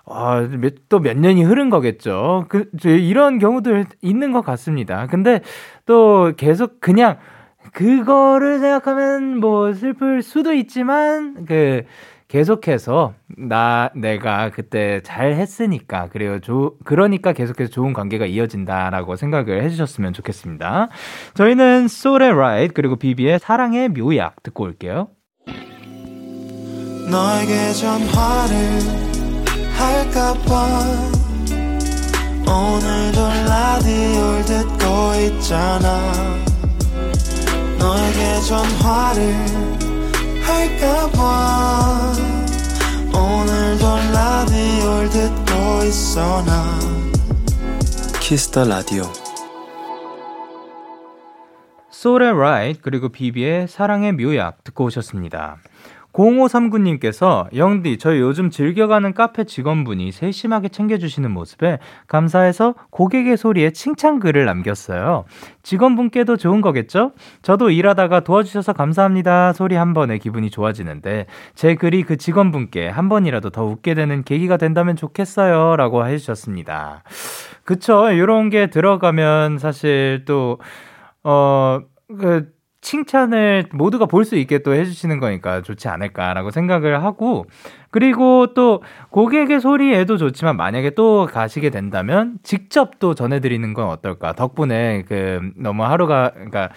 아, 또몇 년이 흐른 거겠죠. 그, 이런 경우도 있는 것 같습니다. 근데 또 계속 그냥 그거를 생각하면 뭐 슬플 수도 있지만, 그, 계속해서 나 내가 그때 잘 했으니까 그래요. 조, 그러니까 계속해서 좋은 관계가 이어진다라고 생각을 해주셨으면 좋겠습니다. 저희는 소울의 라이트 그리고 비비의 사랑의 묘약 듣고 올게요. 할까봐 오늘도 라디오를 듣고 있잖아. 너에게 전화를 할까봐 오늘도 라디오를 듣고 있어 나. 키스터 라디오 소울의 라이트 그리고 비비의 사랑의 묘약 듣고 오셨습니다. 0539님께서 영디 저희 요즘 즐겨가는 카페 직원분이 세심하게 챙겨주시는 모습에 감사해서 고객의 소리에 칭찬 글을 남겼어요. 직원분께도 좋은 거겠죠? 저도 일하다가 도와주셔서 감사합니다 소리 한 번에 기분이 좋아지는데 제 글이 그 직원분께 한 번이라도 더 웃게 되는 계기가 된다면 좋겠어요 라고 해주셨습니다. 그쵸 이런 게 들어가면 사실 또 어, 그, 칭찬을 모두가 볼 수 있게 또 해주시는 거니까 좋지 않을까라고 생각을 하고, 그리고 또 고객의 소리에도 좋지만 만약에 또 가시게 된다면 직접 또 전해드리는 건 어떨까. 덕분에 그 너무 하루가, 그러니까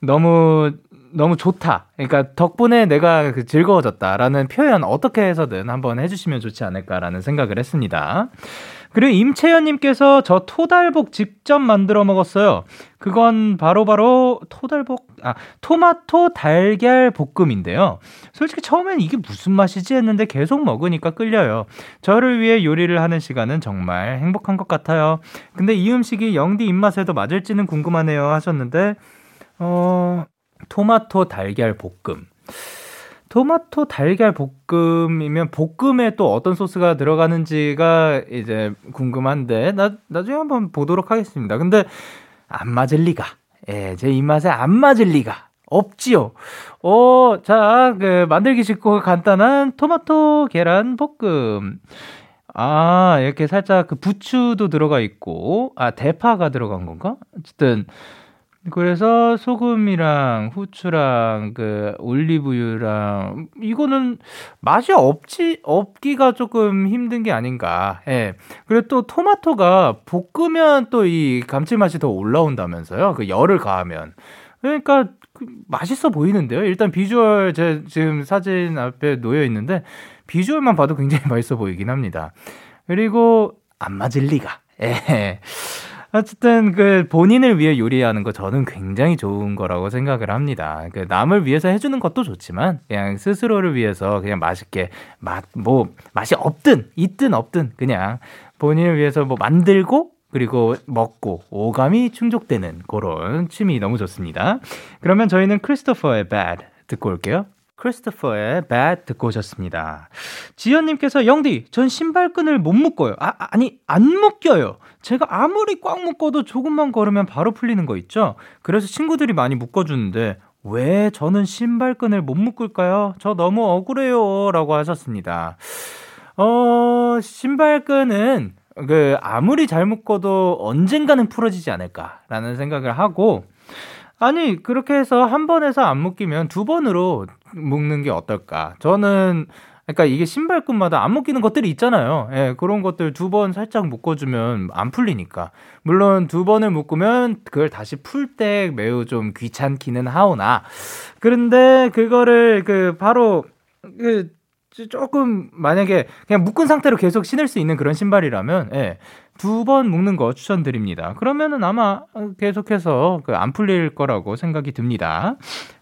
너무 너무 좋다. 그러니까 덕분에 내가 그 즐거워졌다라는 표현 어떻게 해서든 한번 해주시면 좋지 않을까라는 생각을 했습니다. 그리고 임채연님께서 저 토달복 직접 만들어 먹었어요. 그건 바로바로 바로 토달복, 아, 토마토 달걀 볶음인데요. 솔직히 처음엔 이게 무슨 맛이지 했는데 계속 먹으니까 끌려요. 저를 위해 요리를 하는 시간은 정말 행복한 것 같아요. 근데 이 음식이 영디 입맛에도 맞을지는 궁금하네요 하셨는데, 어, 토마토 달걀 볶음. 토마토 달걀 볶음이면 볶음에 또 어떤 소스가 들어가는지가 이제 궁금한데 나 나중에 한번 보도록 하겠습니다. 근데 안 맞을 리가. 예, 제 입맛에 안 맞을 리가 없지요. 어, 자, 그 만들기 쉽고 간단한 토마토 계란 볶음. 아, 이렇게 살짝 그 부추도 들어가 있고, 아, 대파가 들어간 건가? 어쨌든, 그래서 소금이랑 후추랑 그 올리브유랑 이거는 맛이 없지 없기가 조금 힘든 게 아닌가. 예. 그리고 또 토마토가 볶으면 또 이 감칠맛이 더 올라온다면서요. 그 열을 가하면. 그러니까 그 맛있어 보이는데요. 일단 비주얼 제 지금 사진 앞에 놓여 있는데 비주얼만 봐도 굉장히 맛있어 보이긴 합니다. 그리고 안 맞을 리가. 예. 어쨌든 그 본인을 위해 요리하는 거 저는 굉장히 좋은 거라고 생각을 합니다. 그 남을 위해서 해주는 것도 좋지만 그냥 스스로를 위해서 그냥 맛있게 맛 뭐 맛이 없든 있든 없든 그냥 본인을 위해서 뭐 만들고 그리고 먹고 오감이 충족되는 그런 취미 너무 좋습니다. 그러면 저희는 크리스토퍼의 Bad 듣고 올게요. 크리스토퍼의 Bad 듣고 오셨습니다. 지연님께서 영디, 전 신발끈을 못 묶어요. 아, 아니, 안 묶여요. 제가 아무리 꽉 묶어도 조금만 걸으면 바로 풀리는 거 있죠? 그래서 친구들이 많이 묶어주는데, 왜 저는 신발끈을 못 묶을까요? 저 너무 억울해요. 라고 하셨습니다. 어, 신발끈은, 그 아무리 잘 묶어도 언젠가는 풀어지지 않을까라는 생각을 하고 아니 그렇게 해서 한 번에서 안 묶이면 두 번으로 묶는 게 어떨까? 저는 그러니까 이게 신발끈마다 안 묶이는 것들이 있잖아요. 예, 그런 것들 두 번 살짝 묶어주면 안 풀리니까. 물론 두 번을 묶으면 그걸 다시 풀 때 매우 좀 귀찮기는 하오나. 그런데 그거를 그 바로 그 조금 만약에 그냥 묶은 상태로 계속 신을 수 있는 그런 신발이라면 예, 두 번 묶는 거 추천드립니다. 그러면은 아마 계속해서 그 안 풀릴 거라고 생각이 듭니다.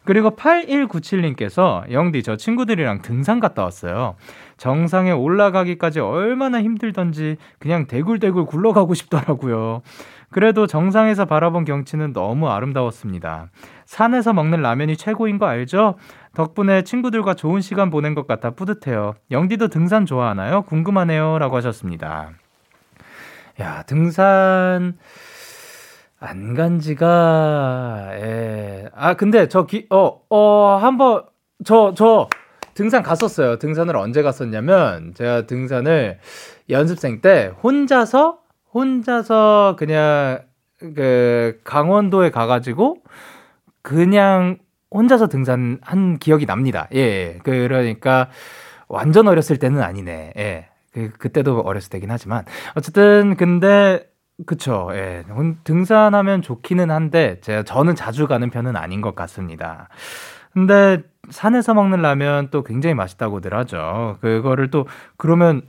그리고 8197님께서 영디 저 친구들이랑 등산 갔다 왔어요. 정상에 올라가기까지 얼마나 힘들던지 그냥 대굴대굴 굴러가고 싶더라고요. 그래도 정상에서 바라본 경치는 너무 아름다웠습니다. 산에서 먹는 라면이 최고인 거 알죠? 덕분에 친구들과 좋은 시간 보낸 것 같아 뿌듯해요. 영디도 등산 좋아하나요? 궁금하네요. 라고 하셨습니다. 야, 등산, 안 간 지가, 예. 아, 근데 저 기, 어, 어, 한번, 저, 저, 등산 갔었어요. 등산을 언제 갔었냐면, 제가 등산을 연습생 때 혼자서, 혼자서 그냥, 그, 강원도에 가 가지고, 그냥 혼자서 등산한 기억이 납니다. 예, 예. 그러니까 완전 어렸을 때는 아니네. 예. 그 그때도 어렸을 때긴 하지만 어쨌든 근데 그쵸. 예. 등산하면 좋기는 한데 제가 저는 자주 가는 편은 아닌 것 같습니다. 근데 산에서 먹는 라면 또 굉장히 맛있다고들 하죠. 그거를 또 그러면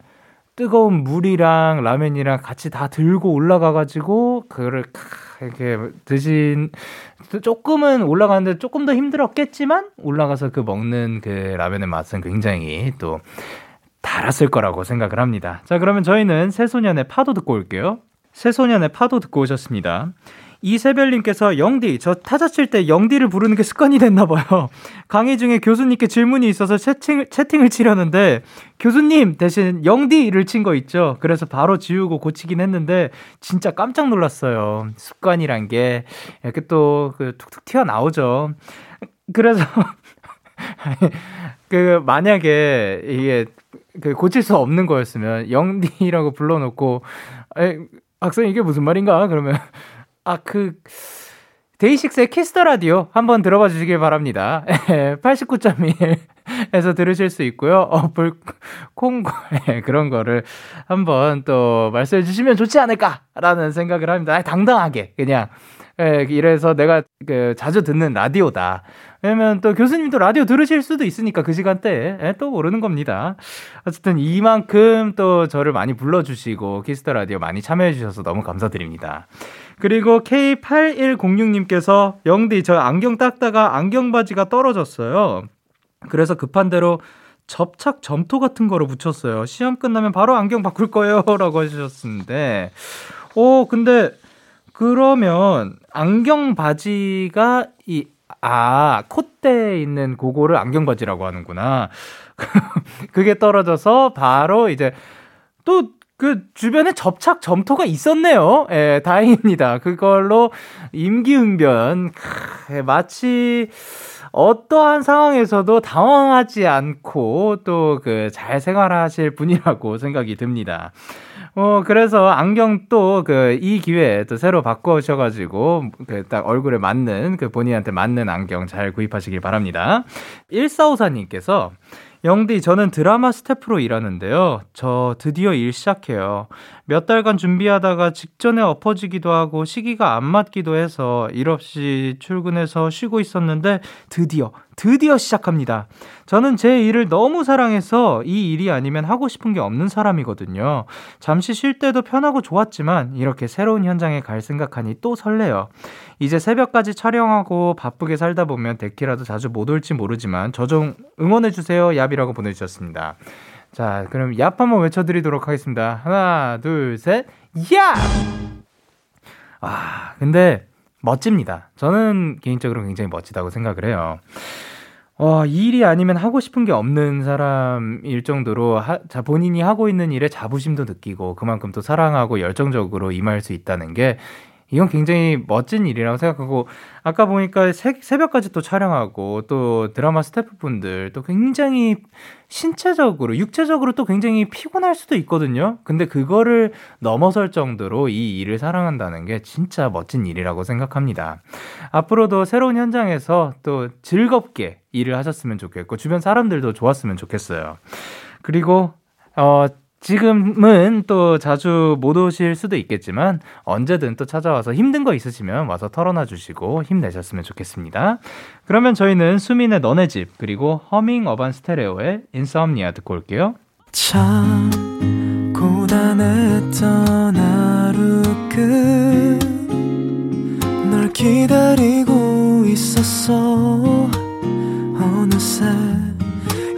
뜨거운 물이랑 라면이랑 같이 다 들고 올라가가지고 그거를 이렇게 드신 조금은 올라가는데 조금 더 힘들었겠지만 올라가서 그 먹는 그 라면의 맛은 굉장히 또 달았을 거라고 생각을 합니다. 자 그러면 저희는 새소년의 파도 듣고 올게요. 새소년의 파도 듣고 오셨습니다. 이세별님께서 영디, 저 타자 칠 때 영디를 부르는 게 습관이 됐나봐요. 강의 중에 교수님께 질문이 있어서 채팅, 채팅을 치려는데, 교수님 대신 영디를 친 거 있죠? 그래서 바로 지우고 고치긴 했는데, 진짜 깜짝 놀랐어요. 습관이란 게, 이렇게 또, 그, 툭툭 튀어나오죠. 그래서, 그, 만약에 이게, 그, 고칠 수 없는 거였으면, 영디라고 불러놓고, 에, 학생 이게 무슨 말인가? 그러면, 아, 그, 데이식스의 키스터 라디오 한번 들어봐 주시길 바랍니다. 89.1에서 들으실 수 있고요. 어플 콩 그런 거를 한번 또 말씀해 주시면 좋지 않을까라는 생각을 합니다. 당당하게 그냥 예, 이래서 내가 그 자주 듣는 라디오다. 왜냐면 또 교수님도 라디오 들으실 수도 있으니까 그 시간대에 예, 또 모르는 겁니다. 어쨌든 이만큼 또 저를 많이 불러주시고 키스터 라디오 많이 참여해 주셔서 너무 감사드립니다. 그리고 K8106님께서 영디 저 안경 닦다가 안경 다리가 떨어졌어요. 그래서 급한 대로 접착 점토 같은 거로 붙였어요. 시험 끝나면 바로 안경 바꿀 거예요. 라고 하셨는데, 오, 근데, 그러면, 안경 바지가 이, 아, 콧대에 있는 그거를 안경 바지라고 하는구나. 그게 떨어져서 바로 이제, 또, 그 주변에 접착 점토가 있었네요. 예, 다행입니다. 그걸로 임기응변 크, 마치 어떠한 상황에서도 당황하지 않고 또 그 잘 생활하실 분이라고 생각이 듭니다. 어, 그래서 안경 또 그 이 기회에 또 새로 바꿔오셔가지고 그 딱 얼굴에 맞는 그 본인한테 맞는 안경 잘 구입하시길 바랍니다. 1454님께서 영디, 저는 드라마 스태프로 일하는데요. 저 드디어 일 시작해요. 몇 달간 준비하다가 직전에 엎어지기도 하고 시기가 안 맞기도 해서 일 없이 출근해서 쉬고 있었는데 드디어, 드디어 시작합니다. 저는 제 일을 너무 사랑해서 이 일이 아니면 하고 싶은 게 없는 사람이거든요. 잠시 쉴 때도 편하고 좋았지만 이렇게 새로운 현장에 갈 생각하니 또 설레요. 이제 새벽까지 촬영하고 바쁘게 살다 보면 데키라도 자주 못 올지 모르지만 저 좀 응원해주세요. 얍이라고 보내주셨습니다. 자, 그럼 얍 한번 외쳐드리도록 하겠습니다. 하나, 둘, 셋, 야! 아, 근데 멋집니다. 저는 개인적으로 굉장히 멋지다고 생각을 해요. 어, 이 일이 아니면 하고 싶은 게 없는 사람일 정도로 하, 자, 본인이 하고 있는 일에 자부심도 느끼고 그만큼 또 사랑하고 열정적으로 임할 수 있다는 게 이건 굉장히 멋진 일이라고 생각하고 아까 보니까 새, 새벽까지 또 촬영하고 또 드라마 스태프분들 또 굉장히 신체적으로 육체적으로 또 굉장히 피곤할 수도 있거든요. 근데 그거를 넘어설 정도로 이 일을 사랑한다는 게 진짜 멋진 일이라고 생각합니다. 앞으로도 새로운 현장에서 또 즐겁게 일을 하셨으면 좋겠고 주변 사람들도 좋았으면 좋겠어요. 그리고 어 지금은 또 자주 못 오실 수도 있겠지만 언제든 또 찾아와서 힘든 거 있으시면 와서 털어놔 주시고 힘내셨으면 좋겠습니다. 그러면 저희는 수민의 너네 집 그리고 허밍 어반 스테레오의 인썸니아 듣고 올게요. 참 고단했던 하루 끝널 기다리고 있었어 어느새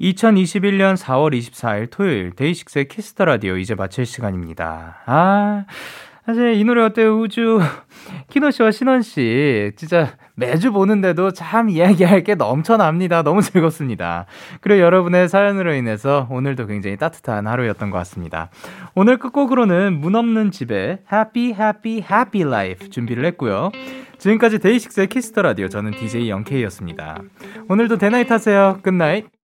2021년 4월 24일 토요일 데이식스의 키스터 라디오 이제 마칠 시간입니다. 아, 사실 이 노래 어때요? 우주 키노 씨와 신원 씨 진짜 매주 보는데도 참 이야기할 게 넘쳐납니다. 너무 즐겁습니다. 그리고 여러분의 사연으로 인해서 오늘도 굉장히 따뜻한 하루였던 것 같습니다. 오늘 끝곡으로는 문 없는 집의 Happy Happy Happy Life 준비를 했고요. 지금까지 데이식스의 키스터 라디오 저는 DJ 영케이였습니다. 오늘도 데나잇 하세요. Good night.